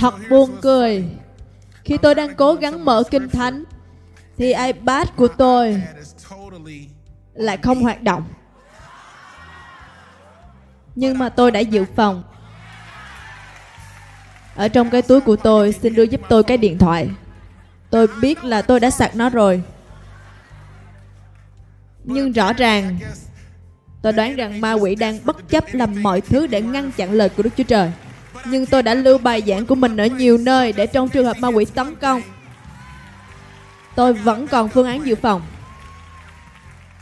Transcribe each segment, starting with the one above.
Thật buồn cười. Khi tôi đang cố gắng mở kinh thánh, thì iPad của tôi lại không hoạt động. Nhưng mà tôi đã dự phòng. Ở trong cái túi của tôi, xin đưa giúp tôi cái điện thoại. Tôi biết là tôi đã sạc nó rồi. Nhưng rõ ràng Tôi đoán rằng ma quỷ đang bất chấp làm mọi thứ để ngăn chặn lời của Đức Chúa Trời. Nhưng tôi đã lưu bài giảng của mình ở nhiều nơi để trong trường hợp ma quỷ tấn công, tôi vẫn còn phương án dự phòng.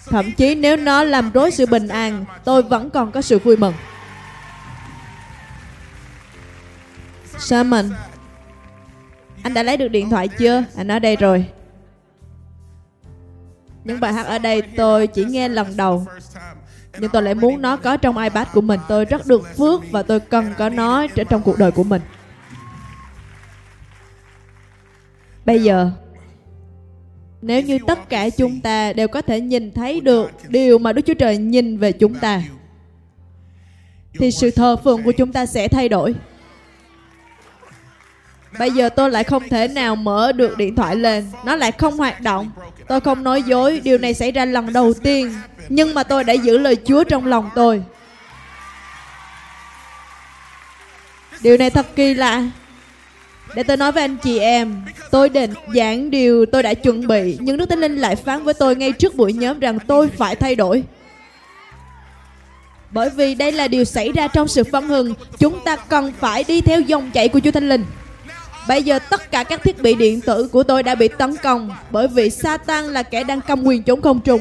Thậm chí nếu nó làm rối sự bình an, tôi vẫn còn có sự vui mừng. Simon, anh đã lấy được điện thoại chưa? Anh ở đây rồi. Những bài hát ở đây tôi chỉ nghe lần đầu nhưng tôi lại muốn nó có trong iPad của mình tôi rất được phước và tôi cần có nó trong cuộc đời của mình bây giờ, nếu như tất cả chúng ta đều có thể nhìn thấy được điều mà Đức Chúa Trời nhìn về chúng ta, thì sự thờ phượng của chúng ta sẽ thay đổi. Bây giờ tôi lại không thể nào mở được điện thoại lên, nó lại không hoạt động. Tôi không nói dối, điều này xảy ra lần đầu tiên nhưng mà tôi đã giữ lời Chúa trong lòng tôi. Điều này thật kỳ lạ. Để tôi nói với anh chị em, tôi định giảng điều tôi đã chuẩn bị, nhưng Đức Thánh Linh lại phán với tôi ngay trước buổi nhóm rằng tôi phải thay đổi. Bởi vì đây là điều xảy ra trong sự phân hưng, chúng ta cần phải đi theo dòng chảy của Chúa Thánh Linh. Bây giờ tất cả các thiết bị điện tử của tôi đã bị tấn công bởi vì Satan là kẻ đang cầm quyền chống không trung.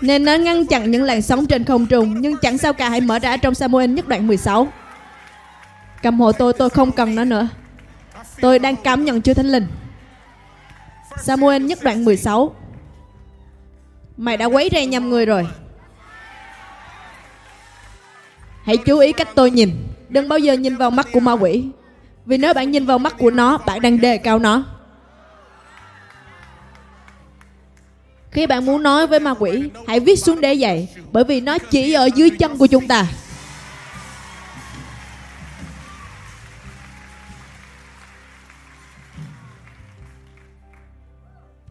Nên nó ngăn chặn những làn sóng trên không trung, Nhưng chẳng sao cả, hãy mở ra trong Samuel nhất đoạn 16 Cầm hộ tôi tôi không cần nó nữa. Tôi đang cảm nhận Chúa Thánh Linh. Samuel nhất đoạn 16 Mày đã quấy rầy nhầm người rồi. Hãy chú ý cách tôi nhìn. Đừng bao giờ nhìn vào mắt của ma quỷ. Vì nếu bạn nhìn vào mắt của nó Bạn đang đề cao nó Khi bạn muốn nói với ma quỷ, hãy viết xuống để dạy, bởi vì nó chỉ ở dưới chân của chúng ta.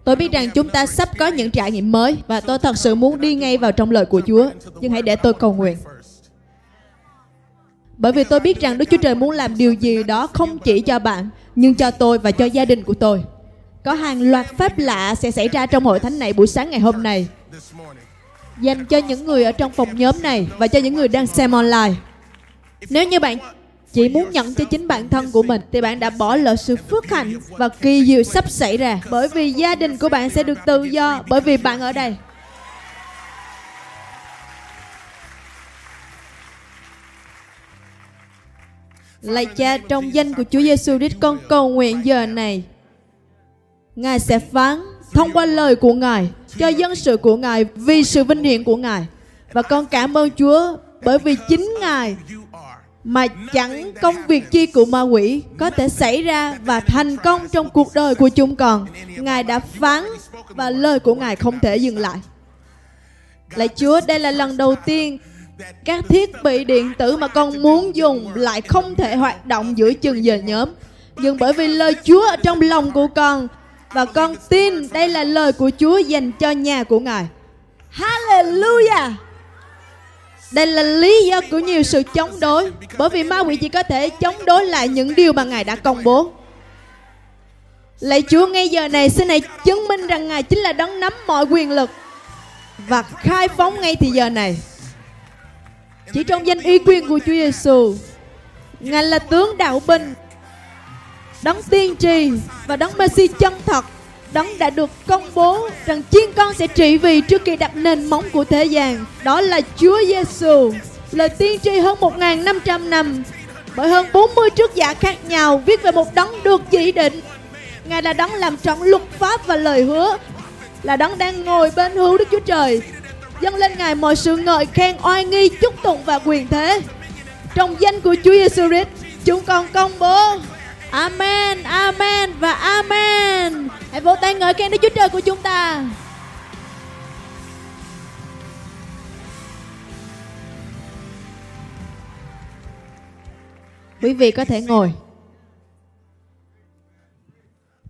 Tôi biết rằng chúng ta sắp có những trải nghiệm mới và tôi thật sự muốn đi ngay vào trong lời của Chúa. Nhưng hãy để tôi cầu nguyện. Bởi vì tôi biết rằng Đức Chúa Trời muốn làm điều gì đó không chỉ cho bạn, nhưng cho tôi và cho gia đình của tôi. Có hàng loạt phép lạ sẽ xảy ra trong hội thánh này buổi sáng ngày hôm nay. Dành cho những người ở trong phòng nhóm này và cho những người đang xem online. Nếu như bạn chỉ muốn nhận cho chính bản thân của mình thì bạn đã bỏ lỡ sự phước hạnh và kỳ diệu sắp xảy ra bởi vì gia đình của bạn sẽ được tự do bởi vì bạn ở đây. Lạy cha trong danh của Chúa Giêsu Christ con cầu nguyện giờ này Ngài sẽ phán thông qua lời của Ngài cho dân sự của Ngài vì sự vinh hiển của Ngài. Và con cảm ơn Chúa bởi vì chính Ngài mà chẳng công việc chi của ma quỷ có thể xảy ra và thành công trong cuộc đời của chúng con. Ngài đã phán và lời của Ngài không thể dừng lại. Lạy Chúa, đây là lần đầu tiên các thiết bị điện tử mà con muốn dùng lại không thể hoạt động giữa chừng giờ nhóm. Nhưng bởi vì lời Chúa ở trong lòng của con và con tin đây là lời của Chúa dành cho nhà của Ngài. Hallelujah! Đây là lý do của nhiều sự chống đối Bởi vì ma quỷ chỉ có thể chống đối lại những điều mà Ngài đã công bố Lạy Chúa ngay giờ này xin hãy chứng minh rằng Ngài chính là đấng nắm mọi quyền lực Và khai phóng ngay thì giờ này chỉ trong danh uy quyền của Chúa Giêsu Ngài là tướng đạo binh, đấng tiên tri và đấng Messi chân thật, đấng đã được công bố rằng chiên con sẽ trị vì trước khi đặt nền móng của thế gian. Đó là Chúa Giêsu lời tiên tri hơn 1.500 năm bởi hơn 40 trước giả khác nhau viết về một đấng được chỉ định. Ngài là đấng làm trọn luật pháp và lời hứa, là đấng đang ngồi bên hữu Đức Chúa Trời dâng lên Ngài mọi sự ngợi khen oai nghi chúc tụng và quyền thế trong danh của Chúa Giêsu Christ chúng con công bố Amen, Amen và Amen. Hãy vỗ tay ngợi khen Đức Chúa Trời của chúng ta. Quý vị có thể ngồi.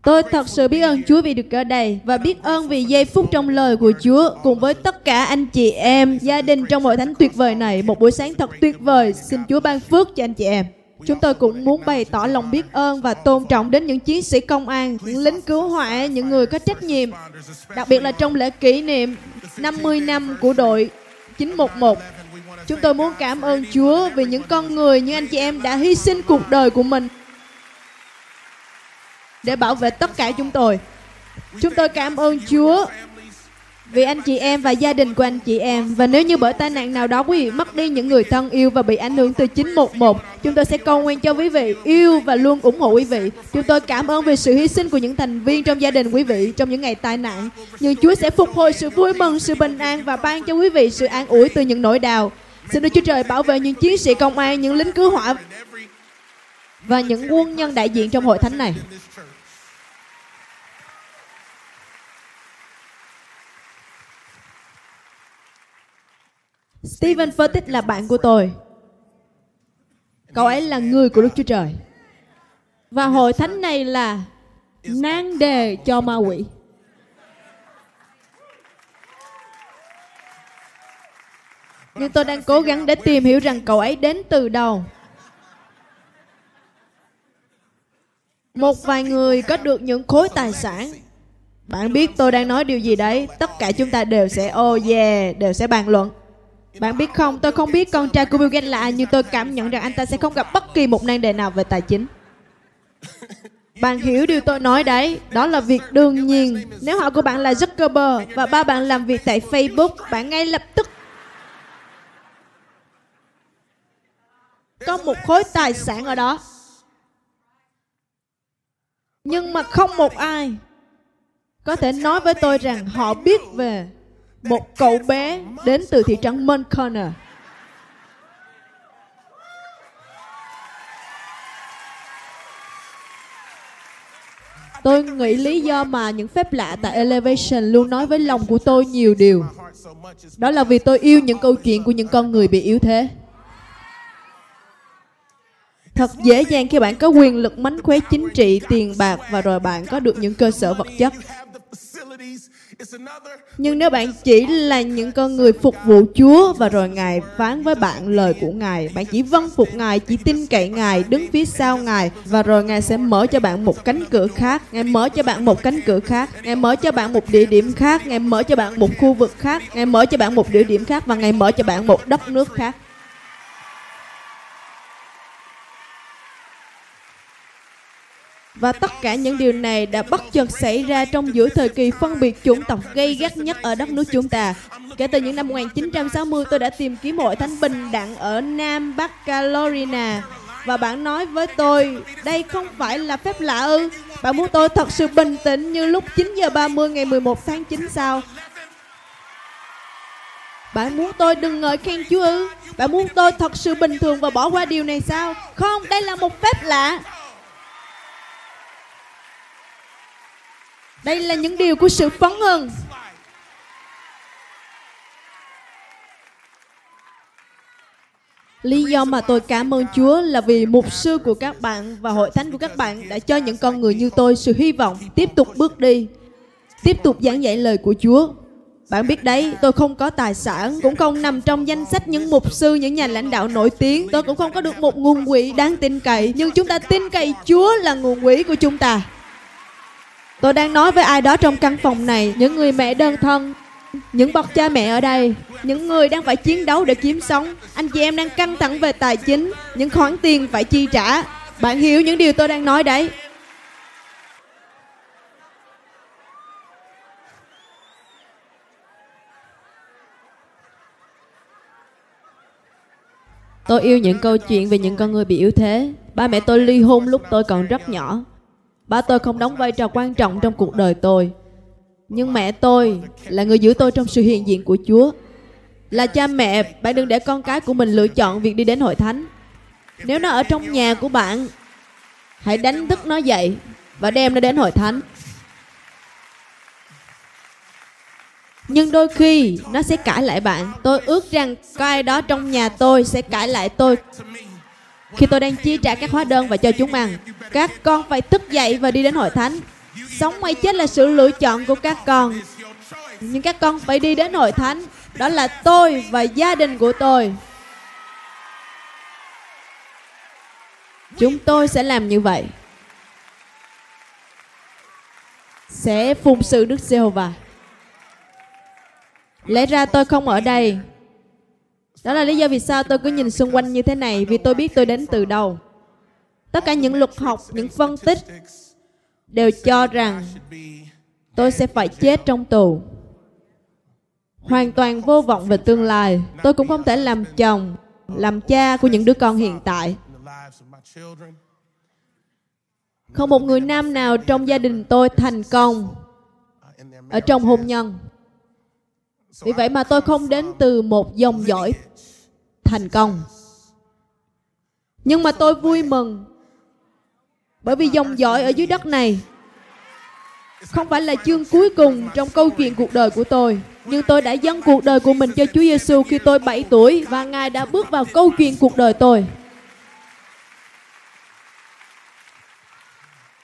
Tôi thật sự biết ơn Chúa vì được ở đây và biết ơn vì giây phút trong lời của Chúa cùng với tất cả anh chị em, gia đình trong hội thánh tuyệt vời này. Một buổi sáng thật tuyệt vời. Xin Chúa ban phước cho anh chị em. Chúng tôi cũng muốn bày tỏ lòng biết ơn và tôn trọng đến những chiến sĩ công an, những lính cứu hỏa, những người có trách nhiệm. Đặc biệt là trong lễ kỷ niệm 50 năm của đội 911. Chúng tôi muốn cảm ơn Chúa vì những con người, như anh chị em đã hy sinh cuộc đời của mình để bảo vệ tất cả chúng tôi. Chúng tôi cảm ơn Chúa vì anh chị em và gia đình của anh chị em. Và nếu như bởi tai nạn nào đó, quý vị mất đi những người thân yêu và bị ảnh hưởng từ 911 chúng tôi sẽ cầu nguyện cho quý vị yêu và luôn ủng hộ quý vị. Chúng tôi cảm ơn về sự hy sinh của những thành viên trong gia đình quý vị trong những ngày tai nạn. Nhưng Chúa sẽ phục hồi sự vui mừng, sự bình an và ban cho quý vị sự an ủi từ những nỗi đau. Xin Đức Chúa Trời bảo vệ những chiến sĩ công an, những lính cứu hỏa và những quân nhân đại diện trong hội thánh này. Stephen Furtick là bạn của tôi. Cậu ấy là người của Đức Chúa Trời. Và hội thánh này là nan đề cho ma quỷ. Nhưng tôi đang cố gắng để tìm hiểu rằng cậu ấy đến từ đâu. Một vài người có được những khối tài sản. Bạn biết tôi đang nói điều gì đấy? Tất cả chúng ta đều sẽ oh yeah, đều sẽ bàn luận. Bạn biết không, tôi không biết con trai của Bill Gates là ai nhưng tôi cảm nhận rằng anh ta sẽ không gặp bất kỳ một nan đề nào về tài chính. Bạn hiểu điều tôi nói đấy, đó là việc đương nhiên. Nếu họ của bạn là Zuckerberg và ba bạn làm việc tại Facebook, bạn ngay lập tức có một khối tài sản ở đó. Nhưng mà không một ai có thể nói với tôi rằng họ biết về một cậu bé đến từ thị trấn Montclair. Tôi nghĩ lý do mà những phép lạ tại Elevation luôn nói với lòng của tôi nhiều điều. Đó là vì tôi yêu những câu chuyện của những con người bị yếu thế. Thật dễ dàng khi bạn có quyền lực mánh khóe chính trị, tiền bạc và rồi bạn có được những cơ sở vật chất. Nhưng nếu bạn chỉ là những con người phục vụ Chúa và rồi Ngài phán với bạn lời của Ngài, bạn chỉ vâng phục Ngài, chỉ tin cậy Ngài, đứng phía sau Ngài và rồi Ngài sẽ mở cho bạn một cánh cửa khác, Ngài mở cho bạn một cánh cửa khác, Ngài mở cho bạn một địa điểm khác, Ngài mở cho bạn một khu vực khác, Ngài mở cho bạn một địa điểm khác và Ngài mở cho bạn một đất nước khác. Và tất cả những điều này đã bất chợt xảy ra trong giữa thời kỳ phân biệt chủng tộc gây gắt nhất ở đất nước chúng ta. Kể từ những năm 1960, tôi đã tìm kiếm hội thánh bình đẳng ở Nam Bắc Carolina. Và bạn nói với tôi, đây không phải là phép lạ ư? Bạn muốn tôi thật sự bình tĩnh như lúc 9 giờ 30 ngày 11 tháng 9 sao? Bạn muốn tôi đừng ngợi khen Chúa ư? Bạn muốn tôi thật sự bình thường và bỏ qua điều này sao? Không, đây là một phép lạ. Đây là những điều của sự phấn hưng. Lý do mà tôi cảm ơn Chúa là vì mục sư của các bạn và hội thánh của các bạn đã cho những con người như tôi sự hy vọng tiếp tục bước đi, tiếp tục giảng dạy lời của Chúa. Bạn biết đấy, tôi không có tài sản, cũng không nằm trong danh sách những mục sư, những nhà lãnh đạo nổi tiếng. Tôi cũng không có được một nguồn quỹ đáng tin cậy, nhưng chúng ta tin cậy Chúa là nguồn quỹ của chúng ta. Tôi đang nói với ai đó trong căn phòng này, những người mẹ đơn thân, những bậc cha mẹ ở đây, những người đang phải chiến đấu để kiếm sống, anh chị em đang căng thẳng về tài chính, những khoản tiền phải chi trả. Bạn hiểu những điều tôi đang nói đấy. Tôi yêu những câu chuyện về những con người bị yếu thế. Ba mẹ tôi ly hôn lúc tôi còn rất nhỏ. Ba tôi không đóng vai trò quan trọng trong cuộc đời tôi. Nhưng mẹ tôi là người giữ tôi trong sự hiện diện của Chúa. Là cha mẹ, bạn đừng để con cái của mình lựa chọn việc đi đến hội thánh. Nếu nó ở trong nhà của bạn, hãy đánh thức nó dậy và đem nó đến hội thánh. Nhưng đôi khi nó sẽ cãi lại bạn. Tôi ước rằng có ai đó trong nhà tôi sẽ cãi lại tôi khi tôi đang chi trả các hóa đơn và cho chúng ăn. Các con phải thức dậy và đi đến hội thánh. Sống hay chết là sự lựa chọn của các con. Nhưng các con phải đi đến hội thánh. Đó là tôi và gia đình của tôi. Chúng tôi sẽ làm như vậy. Sẽ phụng sự Đức Giê-hô-va. Lẽ ra tôi không ở đây. Đó là lý do vì sao tôi cứ nhìn xung quanh như thế này vì tôi biết tôi đến từ đâu. Tất cả những luật học, những phân tích đều cho rằng tôi sẽ phải chết trong tù. Hoàn toàn vô vọng về tương lai. Tôi cũng không thể làm chồng, làm cha của những đứa con hiện tại. Không một người nam nào trong gia đình tôi thành công ở trong hôn nhân. Vì vậy mà tôi không đến từ một dòng dõi thành công. Nhưng mà tôi vui mừng bởi vì dòng dõi ở dưới đất này không phải là chương cuối cùng trong câu chuyện cuộc đời của tôi. Nhưng tôi đã dâng cuộc đời của mình cho Chúa Giêsu khi tôi 7 tuổi và Ngài đã bước vào câu chuyện cuộc đời tôi.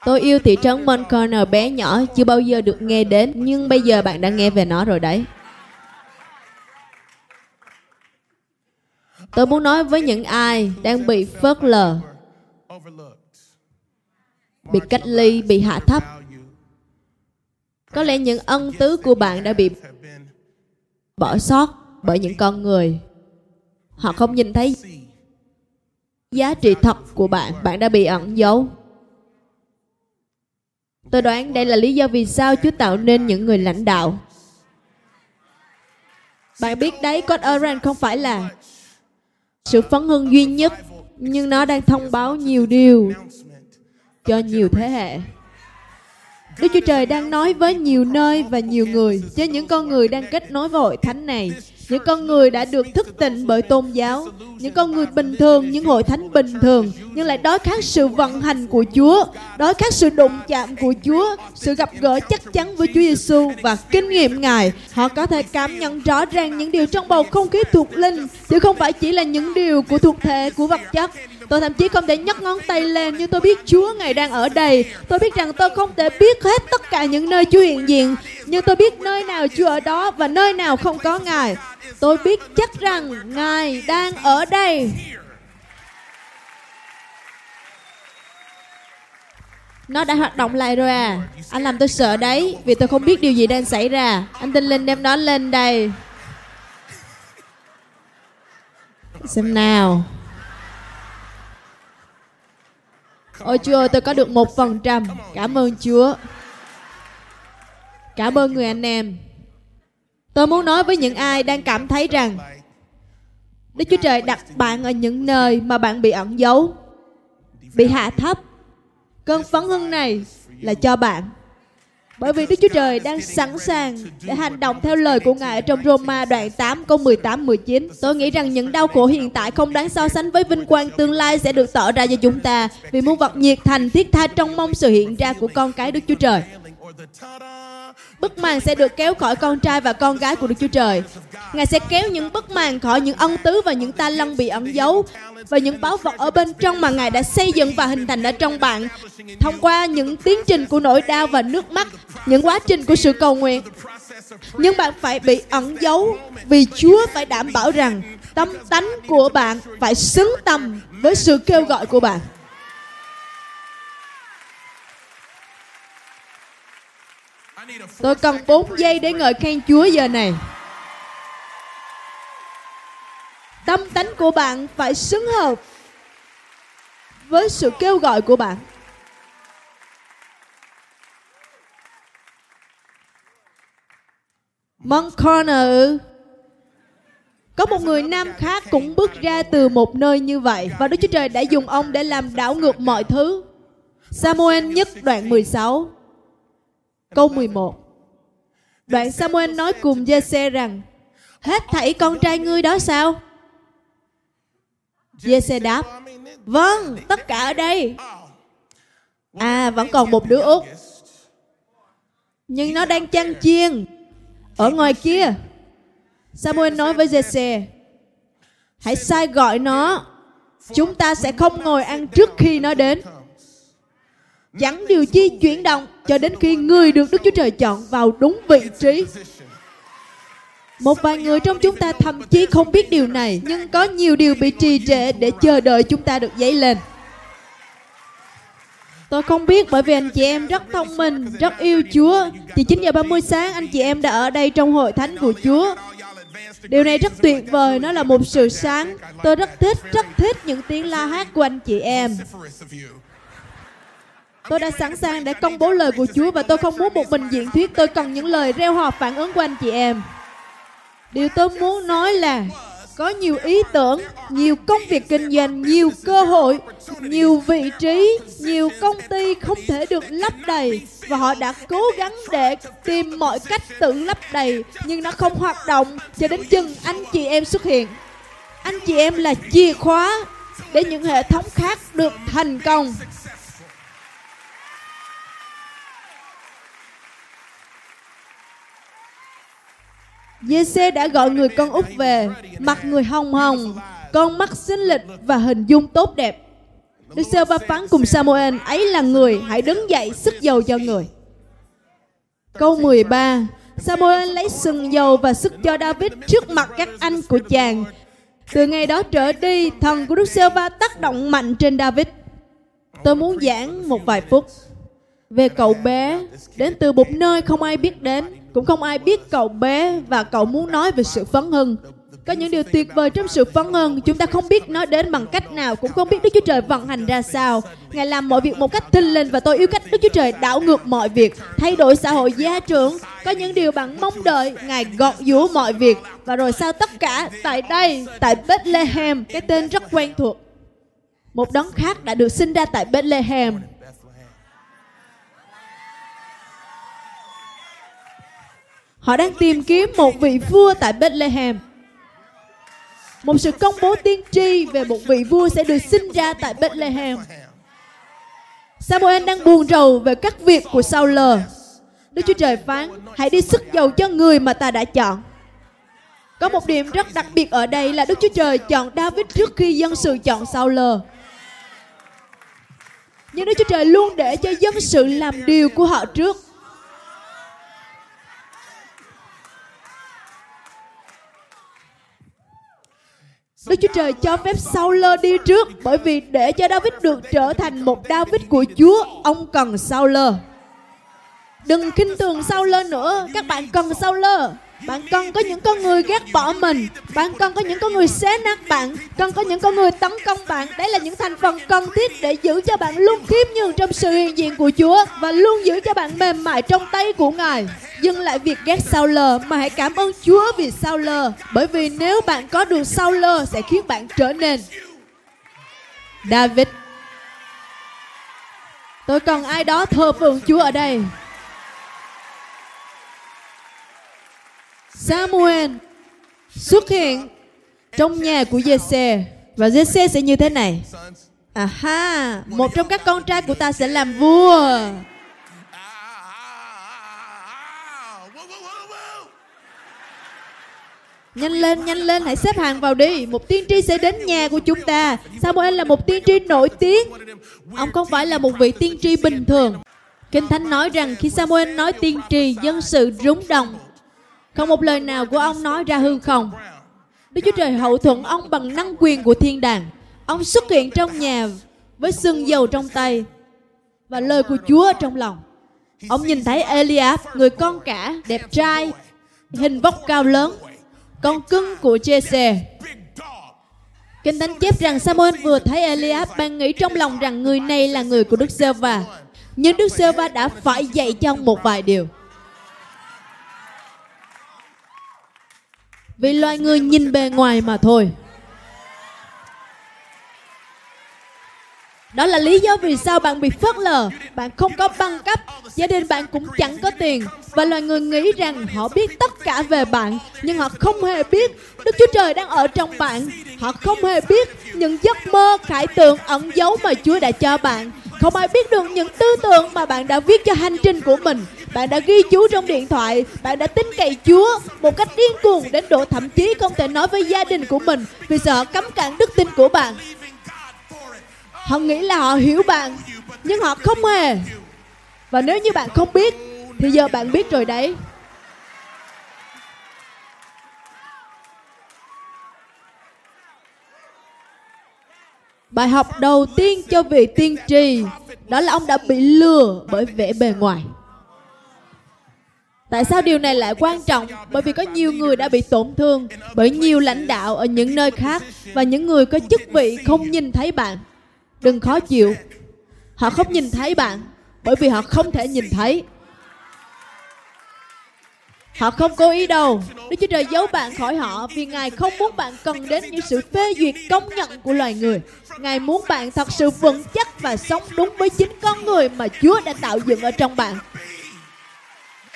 Tôi yêu thị trấn Montcorner bé nhỏ, chưa bao giờ được nghe đến, nhưng bây giờ bạn đã nghe về nó rồi đấy. Tôi muốn nói với những ai đang bị phớt lờ, bị cách ly, bị hạ thấp. Có lẽ những ân tứ của bạn đã bị bỏ sót bởi những con người. Họ không nhìn thấy giá trị thật của bạn, bạn đã bị ẩn giấu. Tôi đoán đây là lý do vì sao Chúa tạo nên những người lãnh đạo. Bạn biết đấy, Code Orange không phải là sự phấn hưng duy nhất, nhưng nó đang thông báo nhiều điều cho nhiều thế hệ. Đức Chúa Trời đang nói với nhiều nơi và nhiều người, cho những con người đang kết nối với hội thánh này, những con người đã được thức tỉnh bởi tôn giáo, những con người bình thường, những hội thánh bình thường, nhưng lại đói khát sự vận hành của Chúa, đói khát sự đụng chạm của Chúa, sự gặp gỡ chắc chắn với Chúa Giêsu và kinh nghiệm Ngài. Họ có thể cảm nhận rõ ràng những điều trong bầu không khí thuộc linh, chứ không phải chỉ là những điều của thuộc thể, của vật chất. Tôi thậm chí không thể nhấc ngón tay lên nhưng tôi biết Chúa Ngài đang ở đây. Tôi biết rằng tôi không thể biết hết tất cả những nơi Chúa hiện diện. Nhưng tôi biết nơi nào Chúa ở đó và nơi nào không có Ngài. Tôi biết chắc rằng Ngài đang ở đây. Nó đã hoạt động lại rồi à. Anh làm tôi sợ đấy, Vì tôi không biết điều gì đang xảy ra. Anh tin Linh đem nó lên đây. Xem nào. Ôi Chúa ơi tôi có được một phần trăm. Cảm ơn Chúa. Cảm ơn người anh em. Tôi muốn nói với những ai đang cảm thấy rằng Đức Chúa Trời đặt bạn ở những nơi mà bạn bị ẩn giấu, Bị hạ thấp Cơn phấn hưng này là cho bạn bởi vì Đức Chúa Trời đang sẵn sàng để hành động theo lời của Ngài ở trong Roma đoạn 8 câu 18 19. Tôi nghĩ rằng những đau khổ hiện tại không đáng so sánh với vinh quang tương lai sẽ được tỏ ra cho chúng ta vì muôn vật nhiệt thành thiết tha trong mong sự hiện ra của con cái Đức Chúa Trời. Bức màn sẽ được kéo khỏi con trai và con gái của Đức Chúa Trời. Ngài sẽ kéo những bức màn khỏi những ân tứ và những ta lân bị ẩn giấu và những báu vật ở bên trong mà Ngài đã xây dựng và hình thành ở trong bạn thông qua những tiến trình của nỗi đau và nước mắt, những quá trình của sự cầu nguyện. Nhưng bạn phải bị ẩn giấu vì Chúa phải đảm bảo rằng tâm tánh của bạn phải xứng tầm với sự kêu gọi của bạn. Tôi cần 4 giây để ngợi khen Chúa giờ này. Tâm tánh của bạn phải xứng hợp với sự kêu gọi của bạn. Mount Corner có một người nam khác cũng bước ra từ một nơi như vậy và Đức Chúa Trời đã dùng ông để làm đảo ngược mọi thứ. Samuel nhất đoạn 16 Câu 11 Đoạn Samuel nói cùng Giê-xê rằng Hết thảy con trai ngươi đó sao? Giê-xê đáp Vâng, tất cả ở đây. À, vẫn còn một đứa út. Nhưng nó đang chăn chiên Ở ngoài kia. Samuel nói với Giê-xê Hãy sai gọi nó. Chúng ta sẽ không ngồi ăn trước khi nó đến. Chẳng điều chi chuyển động cho đến khi người được Đức Chúa Trời chọn vào đúng vị trí. Một vài người trong chúng ta thậm chí không biết điều này, nhưng có nhiều điều bị trì trệ để chờ đợi chúng ta được dấy lên. Tôi không biết bởi vì anh chị em rất thông minh, rất yêu Chúa. Thì 9 giờ 30 sáng anh chị em đã ở đây trong hội thánh của Chúa. Điều này rất tuyệt vời, nó là một sự sáng. Tôi rất thích, rất thích những tiếng la hát của anh chị em. Tôi đã sẵn sàng để công bố lời của Chúa và tôi không muốn một mình diễn thuyết, tôi cần những lời reo hò phản ứng của anh chị em. Điều tôi muốn nói là có nhiều ý tưởng, nhiều công việc kinh doanh, nhiều cơ hội, nhiều vị trí, nhiều công ty không thể được lấp đầy và họ đã cố gắng để tìm mọi cách tự lấp đầy nhưng nó không hoạt động cho đến chừng anh chị em xuất hiện. Anh chị em là chìa khóa để những hệ thống khác được thành công. Giê-xê đã gọi người con út về, mặt người hồng hồng, con mắt xinh lịch và hình dung tốt đẹp. Đức giê va phán cùng Samuel, ấy là người, hãy đứng dậy sức dầu cho người. Câu 13 Samuel lấy sừng dầu và sức cho David trước mặt các anh của chàng. Từ ngày đó trở đi, thần của Đức giê va tác động mạnh trên David. Tôi muốn giảng một vài phút về cậu bé. Đến từ một nơi không ai biết đến, cũng không ai biết cậu bé và cậu muốn nói về sự phấn hưng. Có những điều tuyệt vời trong sự phấn hưng, chúng ta không biết nói đến bằng cách nào, cũng không biết đức chúa trời vận hành ra sao. Ngài làm mọi việc một cách thinh linh và tôi yêu cách đức chúa trời đảo ngược mọi việc, thay đổi xã hội gia trưởng. Có những điều bạn mong đợi, ngài gọt giũa mọi việc. Và rồi sau tất cả, tại đây, tại bethlehem, cái tên rất quen thuộc. Một đấng khác đã được sinh ra tại bethlehem. Họ đang tìm kiếm một vị vua tại Bethlehem. Một sự công bố tiên tri về một vị vua sẽ được sinh ra tại Bethlehem. Samuel đang buồn rầu về các việc của Saul. Đức Chúa Trời phán, hãy đi sức dầu cho người mà ta đã chọn. Có một điểm rất đặc biệt ở đây là Đức Chúa Trời chọn David trước khi dân sự chọn Saul. Nhưng Đức Chúa Trời luôn để cho dân sự làm điều của họ trước. Đức Chúa Trời cho phép Saul đi trước bởi vì để cho David được trở thành một David của Chúa, ông cần Saul. Đừng khinh thường lơ nữa, các bạn cần Saul. Bạn cần có những con người ghét bỏ mình. Bạn cần có những con người xé nát bạn. Cần có những con người tấn công bạn. Đấy là những thành phần cần thiết để giữ cho bạn luôn khiêm nhường trong sự hiện diện của Chúa Và luôn giữ cho bạn mềm mại trong tay của Ngài. Dừng lại việc ghét sao lờ Mà hãy cảm ơn Chúa vì sao lờ Bởi vì nếu bạn có được sao lờ Sẽ khiến bạn trở nên David. Tôi cần ai đó thờ phượng Chúa ở đây. Samuel xuất hiện trong nhà của Jesse và Jesse sẽ như thế này. À ha, một trong các con trai của ta sẽ làm vua. Nhanh lên, nhanh lên, hãy xếp hàng vào đi. Một tiên tri sẽ đến nhà của chúng ta. Samuel là một tiên tri nổi tiếng. Ông không phải là một vị tiên tri bình thường. Kinh Thánh nói rằng khi Samuel nói tiên tri, dân sự rúng động không một lời nào của ông nói ra hư không. Đức Chúa Trời hậu thuẫn ông bằng năng quyền của thiên đàng. Ông xuất hiện trong nhà với xương dầu trong tay và lời của Chúa trong lòng. Ông nhìn thấy Eliab, người con cả, đẹp trai, hình vóc cao lớn, con cưng của Jesse. Kinh Thánh chép rằng Samuel vừa thấy Eliab ban nghĩ trong lòng rằng người này là người của Đức Sơ-va. Nhưng Đức Sơ-va đã phải dạy cho ông một vài điều. Vì loài người nhìn bề ngoài mà thôi. Đó là lý do vì sao bạn bị phớt lờ. Bạn không có băng cấp, Gia đình bạn cũng chẳng có tiền. Và loài người nghĩ rằng họ biết tất cả về bạn, Nhưng họ không hề biết Đức Chúa Trời đang ở trong bạn. Họ không hề biết những giấc mơ, khải tượng, ẩn giấu mà Chúa đã cho bạn. Không ai biết được những tư tưởng mà bạn đã viết cho hành trình của mình bạn đã ghi chú trong điện thoại Bạn đã tin cậy Chúa Một cách điên cuồng đến độ thậm chí không thể nói với gia đình của mình Vì sợ cấm cản đức tin của bạn Họ nghĩ là họ hiểu bạn Nhưng họ không hề. Và nếu như bạn không biết, thì giờ bạn biết rồi đấy. Bài học đầu tiên cho vị tiên tri đó là ông đã bị lừa bởi vẻ bề ngoài. Tại sao điều này lại quan trọng? Bởi vì có nhiều người đã bị tổn thương, bởi nhiều lãnh đạo ở những nơi khác và những người có chức vị không nhìn thấy bạn. Đừng khó chịu. Họ không nhìn thấy bạn, bởi vì họ không thể nhìn thấy. Họ không cố ý đâu. Đức Chúa Trời giấu bạn khỏi họ vì Ngài không muốn bạn cần đến những sự phê duyệt công nhận của loài người. Ngài muốn bạn thật sự vững chắc và sống đúng với chính con người mà Chúa đã tạo dựng ở trong bạn.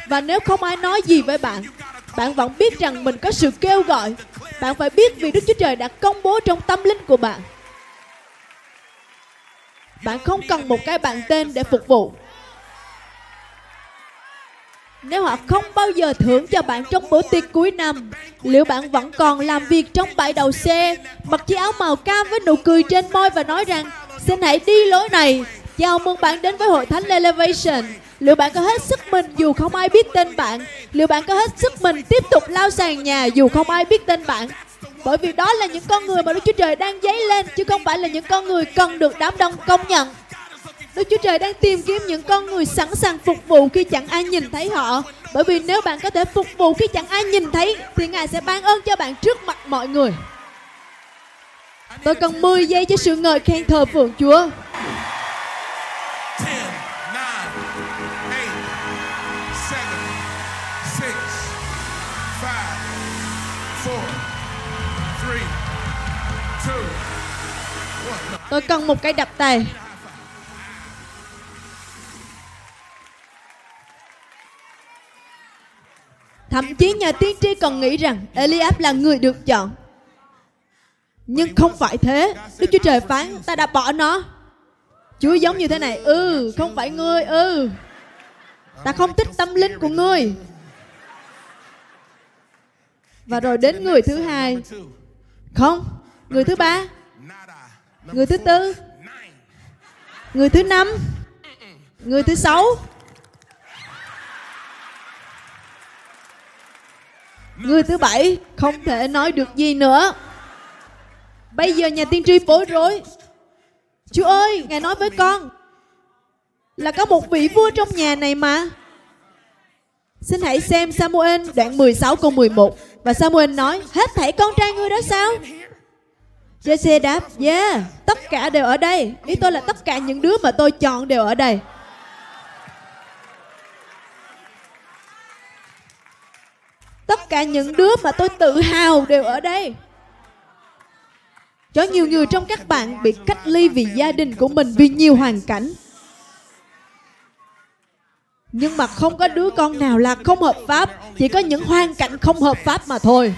Và nếu không ai nói gì với bạn, bạn vẫn biết rằng mình có sự kêu gọi. Bạn phải biết vì Đức Chúa Trời đã công bố trong tâm linh của bạn. Bạn không cần một cái bạn tên để phục vụ. Nếu họ không bao giờ thưởng cho bạn trong bữa tiệc cuối năm, liệu bạn vẫn còn làm việc trong bãi đầu xe, mặc chiếc áo màu cam với nụ cười trên môi và nói rằng xin hãy đi lối này, chào mừng bạn đến với hội thánh Elevation. Liệu bạn có hết sức mình dù không ai biết tên bạn? Liệu bạn có hết sức mình tiếp tục lao sàn nhà dù không ai biết tên bạn? Bởi vì đó là những con người mà Đức Chúa Trời đang dấy lên, chứ không phải là những con người cần được đám đông công nhận. Đức Chúa Trời đang tìm kiếm những con người sẵn sàng phục vụ khi chẳng ai nhìn thấy họ. Bởi vì nếu bạn có thể phục vụ khi chẳng ai nhìn thấy, thì Ngài sẽ ban ơn cho bạn trước mặt mọi người. Tôi cần 10 giây cho sự ngợi khen thờ phượng Chúa. Tôi cần một cái đập tay. Thậm chí nhà tiên tri còn nghĩ rằng Eliab là người được chọn. Nhưng không phải thế. Đức Chúa Trời phán ta đã bỏ nó. Chúa giống như thế này. Ừ, không phải ngươi. Ừ. Ta không thích tâm linh của ngươi. Và rồi đến người thứ hai. Không. Người thứ ba. Người thứ tư. Người thứ năm. Người thứ sáu. Người thứ bảy không thể nói được gì nữa. Bây giờ nhà tiên tri bối rối. Chúa ơi, Ngài nói với con là có một vị vua trong nhà này mà. Xin hãy xem Samuel đoạn 16 câu 11 và Samuel nói hết thảy con trai ngươi đó sao? Jesse đáp, yeah, tất cả đều ở đây. Ý tôi là tất cả những đứa mà tôi chọn đều ở đây. Tất cả những đứa mà tôi tự hào đều ở đây. Cho nhiều người trong các bạn bị cách ly vì gia đình của mình vì nhiều hoàn cảnh. Nhưng mà không có đứa con nào là không hợp pháp, chỉ có những hoàn cảnh không hợp pháp mà thôi.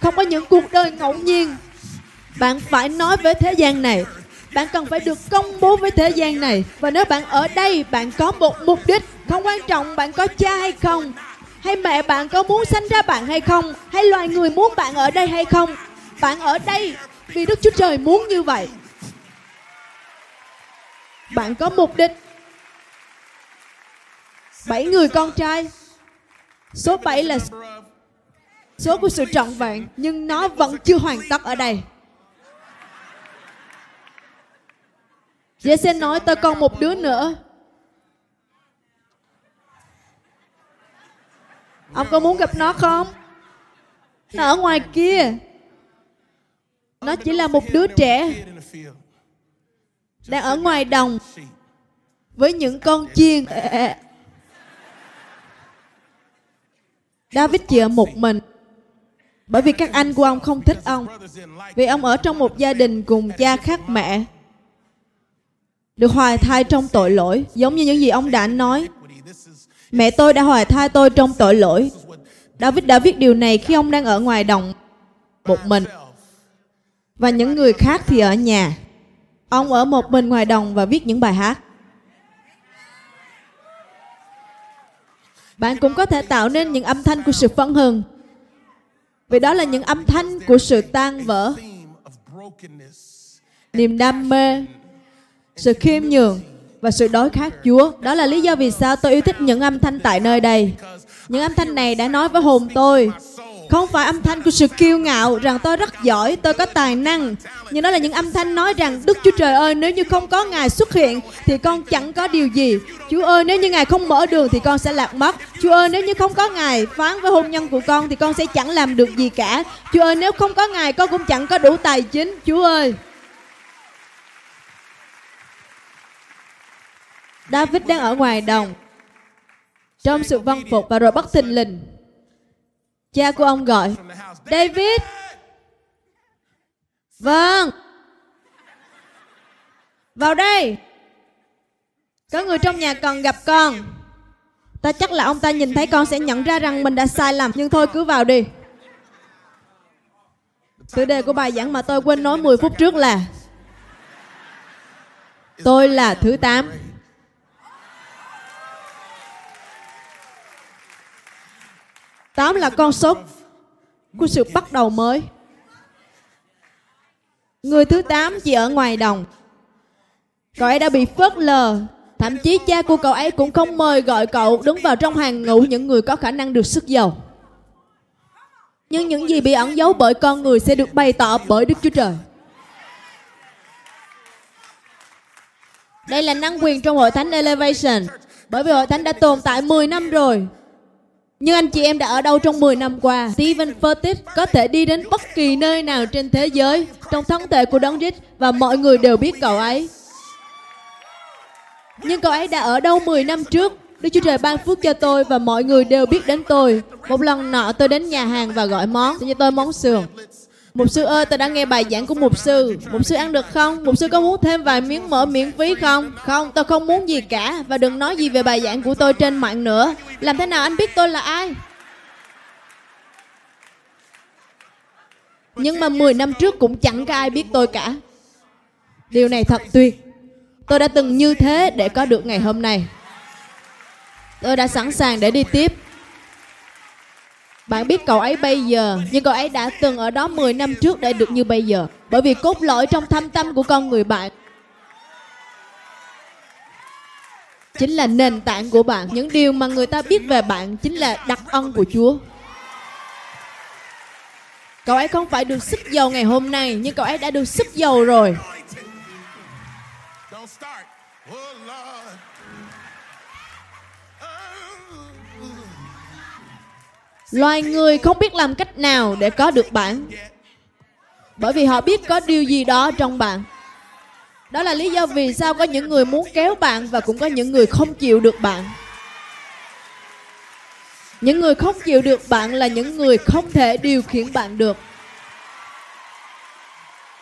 Không có những cuộc đời ngẫu nhiên. Bạn phải nói với thế gian này, bạn cần phải được công bố với thế gian này. Và nếu bạn ở đây, bạn có một mục đích, không quan trọng bạn có cha hay không, hay mẹ bạn có muốn sanh ra bạn hay không, hay loài người muốn bạn ở đây hay không. Bạn ở đây vì Đức Chúa Trời muốn như vậy. Bạn có mục đích. Bảy người con trai. Số 7 là số của sự trọn vẹn, nhưng nó vẫn chưa hoàn tất ở đây. Dạ Giê-xê nói tôi còn một đứa nữa. Ông có muốn gặp nó không? Nó ở ngoài kia. Nó chỉ là một đứa trẻ đang ở ngoài đồng với những con chiên. David chỉ ở một mình bởi vì các anh của ông không thích ông vì ông ở trong một gia đình cùng cha khác mẹ được hoài thai trong tội lỗi, giống như những gì ông đã nói. Mẹ tôi đã hoài thai tôi trong tội lỗi. David đã viết điều này khi ông đang ở ngoài đồng một mình. Và những người khác thì ở nhà. Ông ở một mình ngoài đồng và viết những bài hát. Bạn cũng có thể tạo nên những âm thanh của sự phấn hưng vì đó là những âm thanh của sự tan vỡ. Niềm đam mê sự khiêm nhường và sự đói khát Chúa. Đó là lý do vì sao tôi yêu thích những âm thanh tại nơi đây. Những âm thanh này đã nói với hồn tôi, không phải âm thanh của sự kiêu ngạo rằng tôi rất giỏi, tôi có tài năng. Nhưng đó là những âm thanh nói rằng Đức Chúa Trời ơi, nếu như không có Ngài xuất hiện thì con chẳng có điều gì. Chúa ơi, nếu như Ngài không mở đường thì con sẽ lạc mất. Chúa ơi, nếu như không có Ngài phán với hôn nhân của con thì con sẽ chẳng làm được gì cả. Chúa ơi, nếu không có Ngài con cũng chẳng có đủ tài chính. Chúa ơi. David đang ở ngoài đồng. Trong sự vâng phục và rồi bất thình lình, cha của ông gọi, David! Vâng. Vào đây. Có người trong nhà cần gặp con. Ta chắc là ông ta nhìn thấy con sẽ nhận ra rằng mình đã sai lầm, nhưng thôi cứ vào đi. Chủ đề của bài giảng mà tôi quên nói 10 phút trước là, Tôi là thứ 8 Tám là con số của sự bắt đầu mới. Người thứ tám chỉ ở ngoài đồng. Cậu ấy đã bị phớt lờ. Thậm chí cha của cậu ấy cũng không mời gọi cậu đứng vào trong hàng ngũ những người có khả năng được sức giàu. Nhưng những gì bị ẩn giấu bởi con người sẽ được bày tỏ bởi Đức Chúa Trời. Đây là năng quyền trong hội thánh Elevation. Bởi vì hội thánh đã tồn tại 10 năm rồi nhưng anh chị em đã ở đâu trong 10 năm qua? Stephen Furtick có thể đi đến bất kỳ nơi nào trên thế giới trong thân thể của Đấng và mọi người đều biết cậu ấy. Nhưng cậu ấy đã ở đâu 10 năm trước? Đức Chúa Trời ban phước cho tôi và mọi người đều biết đến tôi. Một lần nọ tôi đến nhà hàng và gọi món, cho tôi món sườn. Mục sư ơi, tôi đã nghe bài giảng của mục sư. Mục sư ăn được không? Mục sư có muốn thêm vài miếng mỡ miễn phí không? Không, tôi không muốn gì cả. Và đừng nói gì về bài giảng của tôi trên mạng nữa. Làm thế nào anh biết tôi là ai? Nhưng mà 10 năm trước cũng chẳng có ai biết tôi cả. Điều này thật tuyệt. Tôi đã từng như thế để có được ngày hôm nay. Tôi đã sẵn sàng để đi tiếp bạn biết cậu ấy bây giờ, nhưng cậu ấy đã từng ở đó 10 năm trước để được như bây giờ. Bởi vì cốt lõi trong thâm tâm của con người bạn chính là nền tảng của bạn. Những điều mà người ta biết về bạn chính là đặc ân của Chúa. Cậu ấy không phải được sức giàu ngày hôm nay, nhưng cậu ấy đã được sức giàu rồi. Loài người không biết làm cách nào để có được bạn. Bởi vì họ biết có điều gì đó trong bạn. Đó là lý do vì sao có những người muốn kéo bạn và cũng có những người không chịu được bạn. Những người không chịu được bạn là những người không thể điều khiển bạn được.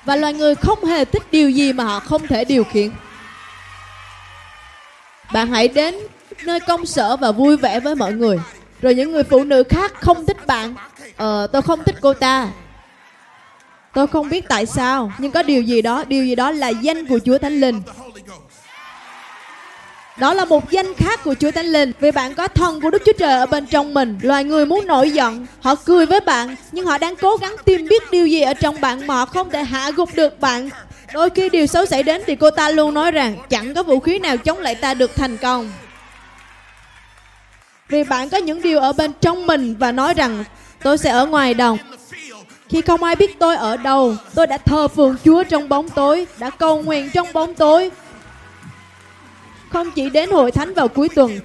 Và loài người không hề thích điều gì mà họ không thể điều khiển. Bạn hãy đến nơi công sở và vui vẻ với mọi người rồi những người phụ nữ khác không thích bạn. Ờ tôi không thích cô ta. Tôi không biết tại sao, Nhưng có điều gì đó, Điều gì đó là danh của Chúa Thánh Linh. Đó là một danh khác của Chúa Thánh Linh. Vì bạn có thần của Đức Chúa Trời ở bên trong mình, Loài người muốn nổi giận, Họ cười với bạn, Nhưng họ đang cố gắng tìm biết điều gì ở trong bạn Mà họ không thể hạ gục được bạn. Đôi khi điều xấu xảy đến thì cô ta luôn nói rằng, Chẳng có vũ khí nào chống lại ta được thành công vì bạn có những điều ở bên trong mình và nói rằng tôi sẽ ở ngoài đồng. Khi không ai biết tôi ở đâu, tôi đã thờ phượng Chúa trong bóng tối, đã cầu nguyện trong bóng tối. Không chỉ đến hội thánh vào cuối tuần,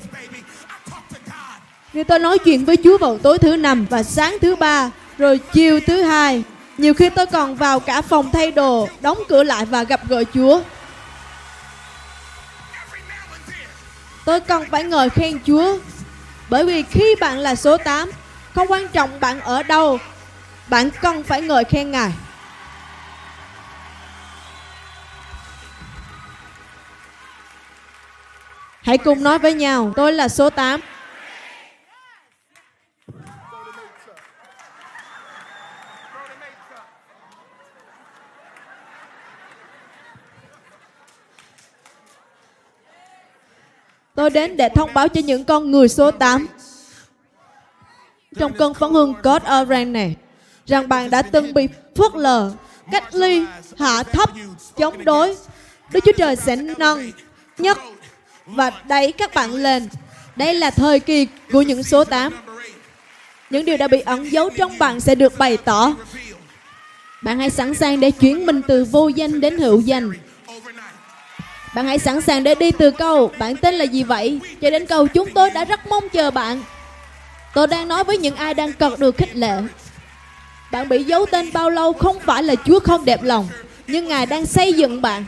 vì tôi nói chuyện với Chúa vào tối thứ năm và sáng thứ ba, rồi chiều thứ hai. Nhiều khi tôi còn vào cả phòng thay đồ, đóng cửa lại và gặp gỡ Chúa. Tôi cần phải ngợi khen Chúa bởi vì khi bạn là số 8, không quan trọng bạn ở đâu, bạn cần phải ngợi khen Ngài. Hãy cùng nói với nhau, tôi là số 8. Tôi đến để thông báo cho những con người số 8 trong cơn phấn hương God Orange này rằng bạn đã từng bị phớt lờ, cách ly, hạ thấp, chống đối. Đức Chúa Trời sẽ nâng, nhất và đẩy các bạn lên. Đây là thời kỳ của những số 8. Những điều đã bị ẩn giấu trong bạn sẽ được bày tỏ. Bạn hãy sẵn sàng để chuyển mình từ vô danh đến hữu danh. Bạn hãy sẵn sàng để đi từ câu, Bạn tên là gì vậy? Cho đến câu, chúng tôi đã rất mong chờ bạn. Tôi đang nói với những ai đang cần được khích lệ. Bạn bị giấu tên bao lâu không phải là Chúa không đẹp lòng, Nhưng Ngài đang xây dựng bạn.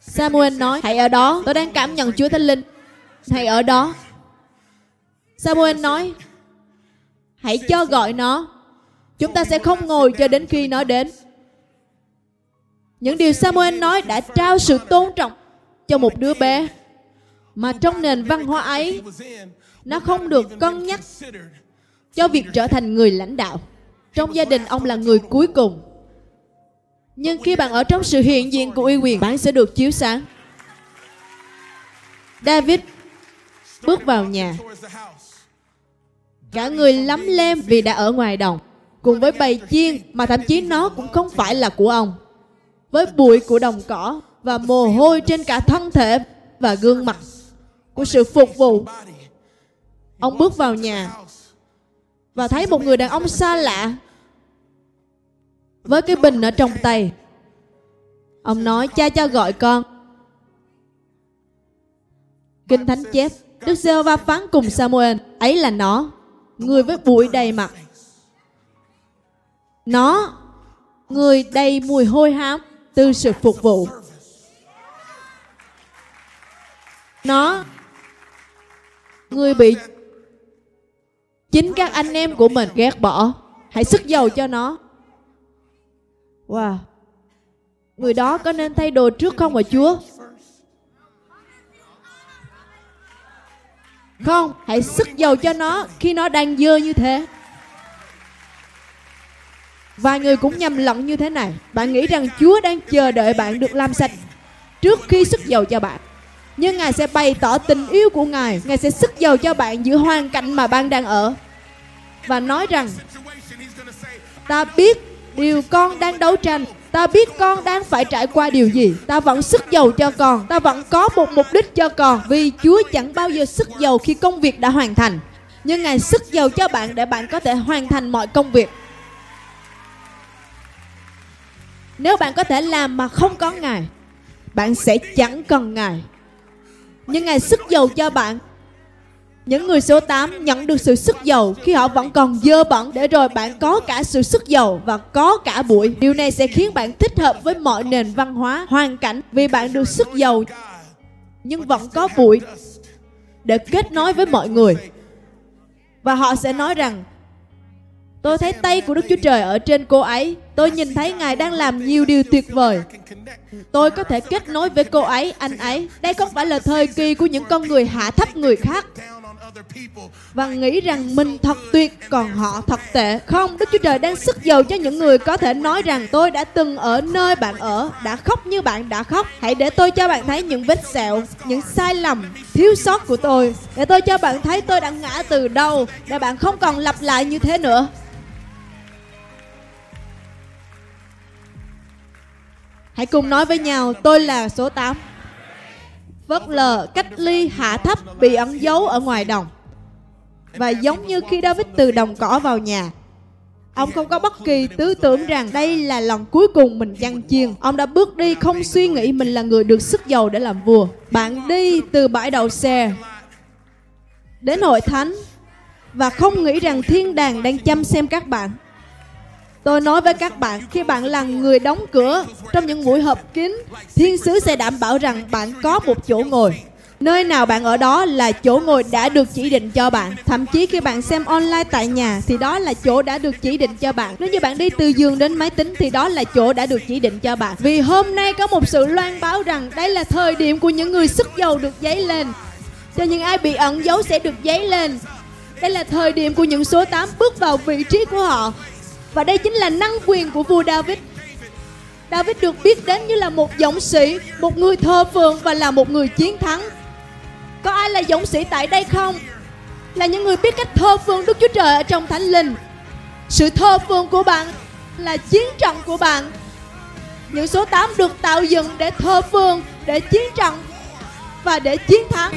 Samuel nói, Hãy ở đó. Tôi đang cảm nhận Chúa Thánh Linh. Hãy ở đó. Samuel nói, Hãy cho gọi nó. Chúng ta sẽ không ngồi cho đến khi nó đến. Những điều Samuel nói đã trao sự tôn trọng cho một đứa bé. Mà trong nền văn hóa ấy Nó không được cân nhắc cho việc trở thành người lãnh đạo. Trong gia đình ông là người cuối cùng. Nhưng khi bạn ở trong sự hiện diện của uy quyền, bạn sẽ được chiếu sáng. David bước vào nhà. Cả người lắm lem vì đã ở ngoài đồng, cùng với bầy chiên mà thậm chí nó cũng không phải là của ông. Với bụi của đồng cỏ và mồ hôi trên cả thân thể và gương mặt của sự phục vụ. Ông bước vào nhà và thấy một người đàn ông xa lạ với cái bình ở trong tay. Ông nói cha cho gọi con. Kinh Thánh chép, Đức giê va phán cùng Samuel, ấy là nó, người với bụi đầy mặt. Nó, người đầy mùi hôi hám từ sự phục vụ. Nó, người bị chính các anh em của mình ghét bỏ. Hãy sức dầu cho nó Wow. Người đó có nên thay đồ trước không ạ Chúa? Không, hãy sức dầu cho nó khi nó đang dơ như thế. Vài người cũng nhầm lẫn như thế này. Bạn nghĩ rằng Chúa đang chờ đợi bạn được làm sạch trước khi sức dầu cho bạn. Nhưng Ngài sẽ bày tỏ tình yêu của Ngài. Ngài sẽ sức dầu cho bạn giữa hoàn cảnh mà bạn đang ở. Và nói rằng, ta biết điều con đang đấu tranh Ta biết con đang phải trải qua điều gì Ta vẫn sức giàu cho con Ta vẫn có một mục đích cho con Vì Chúa chẳng bao giờ sức giàu khi công việc đã hoàn thành Nhưng Ngài sức giàu cho bạn để bạn có thể hoàn thành mọi công việc Nếu bạn có thể làm mà không có Ngài Bạn sẽ chẳng cần Ngài Nhưng Ngài sức giàu cho bạn những người số 8 nhận được sự sức giàu khi họ vẫn còn dơ bẩn để rồi bạn có cả sự sức giàu và có cả bụi. Điều này sẽ khiến bạn thích hợp với mọi nền văn hóa, hoàn cảnh vì bạn được sức giàu nhưng vẫn có bụi để kết nối với mọi người. Và họ sẽ nói rằng Tôi thấy tay của Đức Chúa Trời ở trên cô ấy. Tôi nhìn thấy Ngài đang làm nhiều điều tuyệt vời. Tôi có thể kết nối với cô ấy, anh ấy. Đây không phải là thời kỳ của những con người hạ thấp người khác và nghĩ rằng mình thật tuyệt còn họ thật tệ không đức chúa trời đang sức dầu cho những người có thể nói rằng tôi đã từng ở nơi bạn ở đã khóc như bạn đã khóc hãy để tôi cho bạn thấy những vết sẹo những sai lầm thiếu sót của tôi để tôi cho bạn thấy tôi đã ngã từ đâu để bạn không còn lặp lại như thế nữa Hãy cùng nói với nhau, tôi là số 8 Vất lờ, cách ly, hạ thấp, bị ẩn giấu ở ngoài đồng. Và giống như khi David từ đồng cỏ vào nhà, Ông không có bất kỳ tư tưởng rằng đây là lần cuối cùng mình chăn chiên. Ông đã bước đi không suy nghĩ mình là người được sức giàu để làm vua. Bạn đi từ bãi đậu xe đến hội thánh và không nghĩ rằng thiên đàng đang chăm xem các bạn. Tôi nói với các bạn, khi bạn là người đóng cửa trong những buổi họp kín, thiên sứ sẽ đảm bảo rằng bạn có một chỗ ngồi. Nơi nào bạn ở đó là chỗ ngồi đã được chỉ định cho bạn. Thậm chí khi bạn xem online tại nhà thì đó là chỗ đã được chỉ định cho bạn. Nếu như bạn đi từ giường đến máy tính thì đó là chỗ đã được chỉ định cho bạn. Vì hôm nay có một sự loan báo rằng đây là thời điểm của những người sức giàu được dấy lên. Cho những ai bị ẩn giấu sẽ được dấy lên. Đây là thời điểm của những số 8 bước vào vị trí của họ và đây chính là năng quyền của vua David. David được biết đến như là một dũng sĩ, Một người thơ phượng và là một người chiến thắng. Có ai là dũng sĩ tại đây không? Là những người biết cách thơ phượng Đức Chúa Trời ở trong Thánh Linh. Sự thơ phượng của bạn là chiến trận của bạn. Những số 8 được tạo dựng để thờ phượng, để chiến trận và để chiến thắng.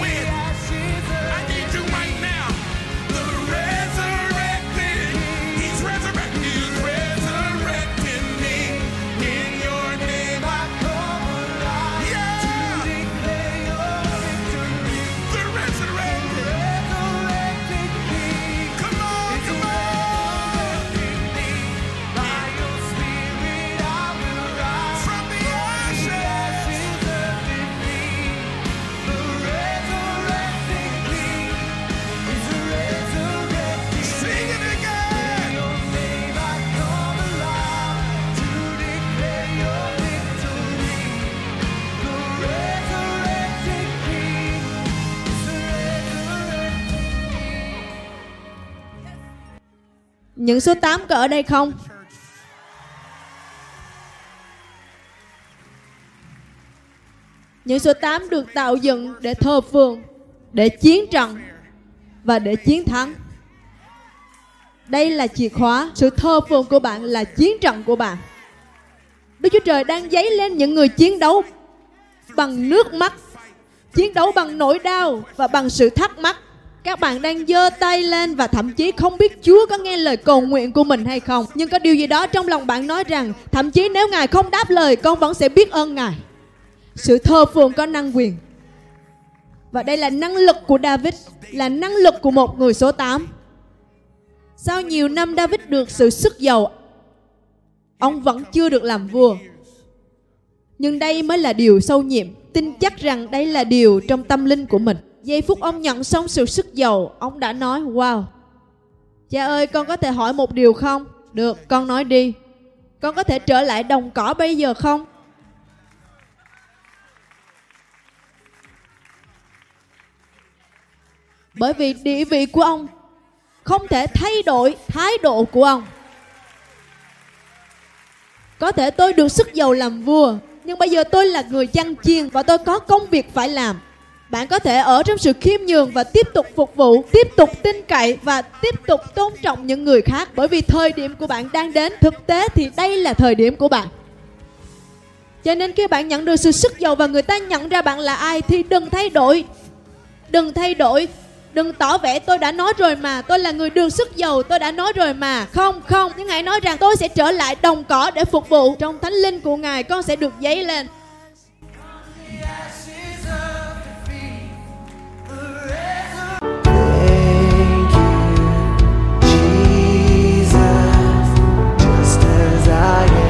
Những số 8 có ở đây không? Những số 8 được tạo dựng để thờ phượng, để chiến trận và để chiến thắng. Đây là chìa khóa. Sự thờ phượng của bạn là chiến trận của bạn. Đức Chúa Trời đang dấy lên những người chiến đấu bằng nước mắt, chiến đấu bằng nỗi đau và bằng sự thắc mắc các bạn đang giơ tay lên và thậm chí không biết Chúa có nghe lời cầu nguyện của mình hay không. Nhưng có điều gì đó trong lòng bạn nói rằng, thậm chí nếu Ngài không đáp lời, con vẫn sẽ biết ơn Ngài. Sự thờ phượng có năng quyền. Và đây là năng lực của David, là năng lực của một người số 8 sau nhiều năm David được sự sức giàu, ông vẫn chưa được làm vua. Nhưng đây mới là điều sâu nhiệm, tin chắc rằng đây là điều trong tâm linh của mình giây phút ông nhận xong sự sức dầu, ông đã nói wow. Cha ơi con có thể hỏi một điều không? Được con nói đi. Con có thể trở lại đồng cỏ bây giờ không? Bởi vì địa vị của ông không thể thay đổi thái độ của ông. Có thể tôi được sức giàu làm vua nhưng bây giờ tôi là người chăn chiên và tôi có công việc phải làm bạn có thể ở trong sự khiêm nhường và tiếp tục phục vụ, tiếp tục tin cậy và tiếp tục tôn trọng những người khác. Bởi vì thời điểm của bạn đang đến, thực tế thì đây là thời điểm của bạn. Cho nên khi bạn nhận được sự sức giàu và người ta nhận ra bạn là ai thì đừng thay đổi. Đừng thay đổi. Đừng tỏ vẻ tôi đã nói rồi mà, tôi là người được sức giàu, tôi đã nói rồi mà. Không không. Nhưng hãy nói rằng tôi sẽ trở lại đồng cỏ để phục vụ. Trong thánh linh của ngài, con sẽ được dấy lên. I.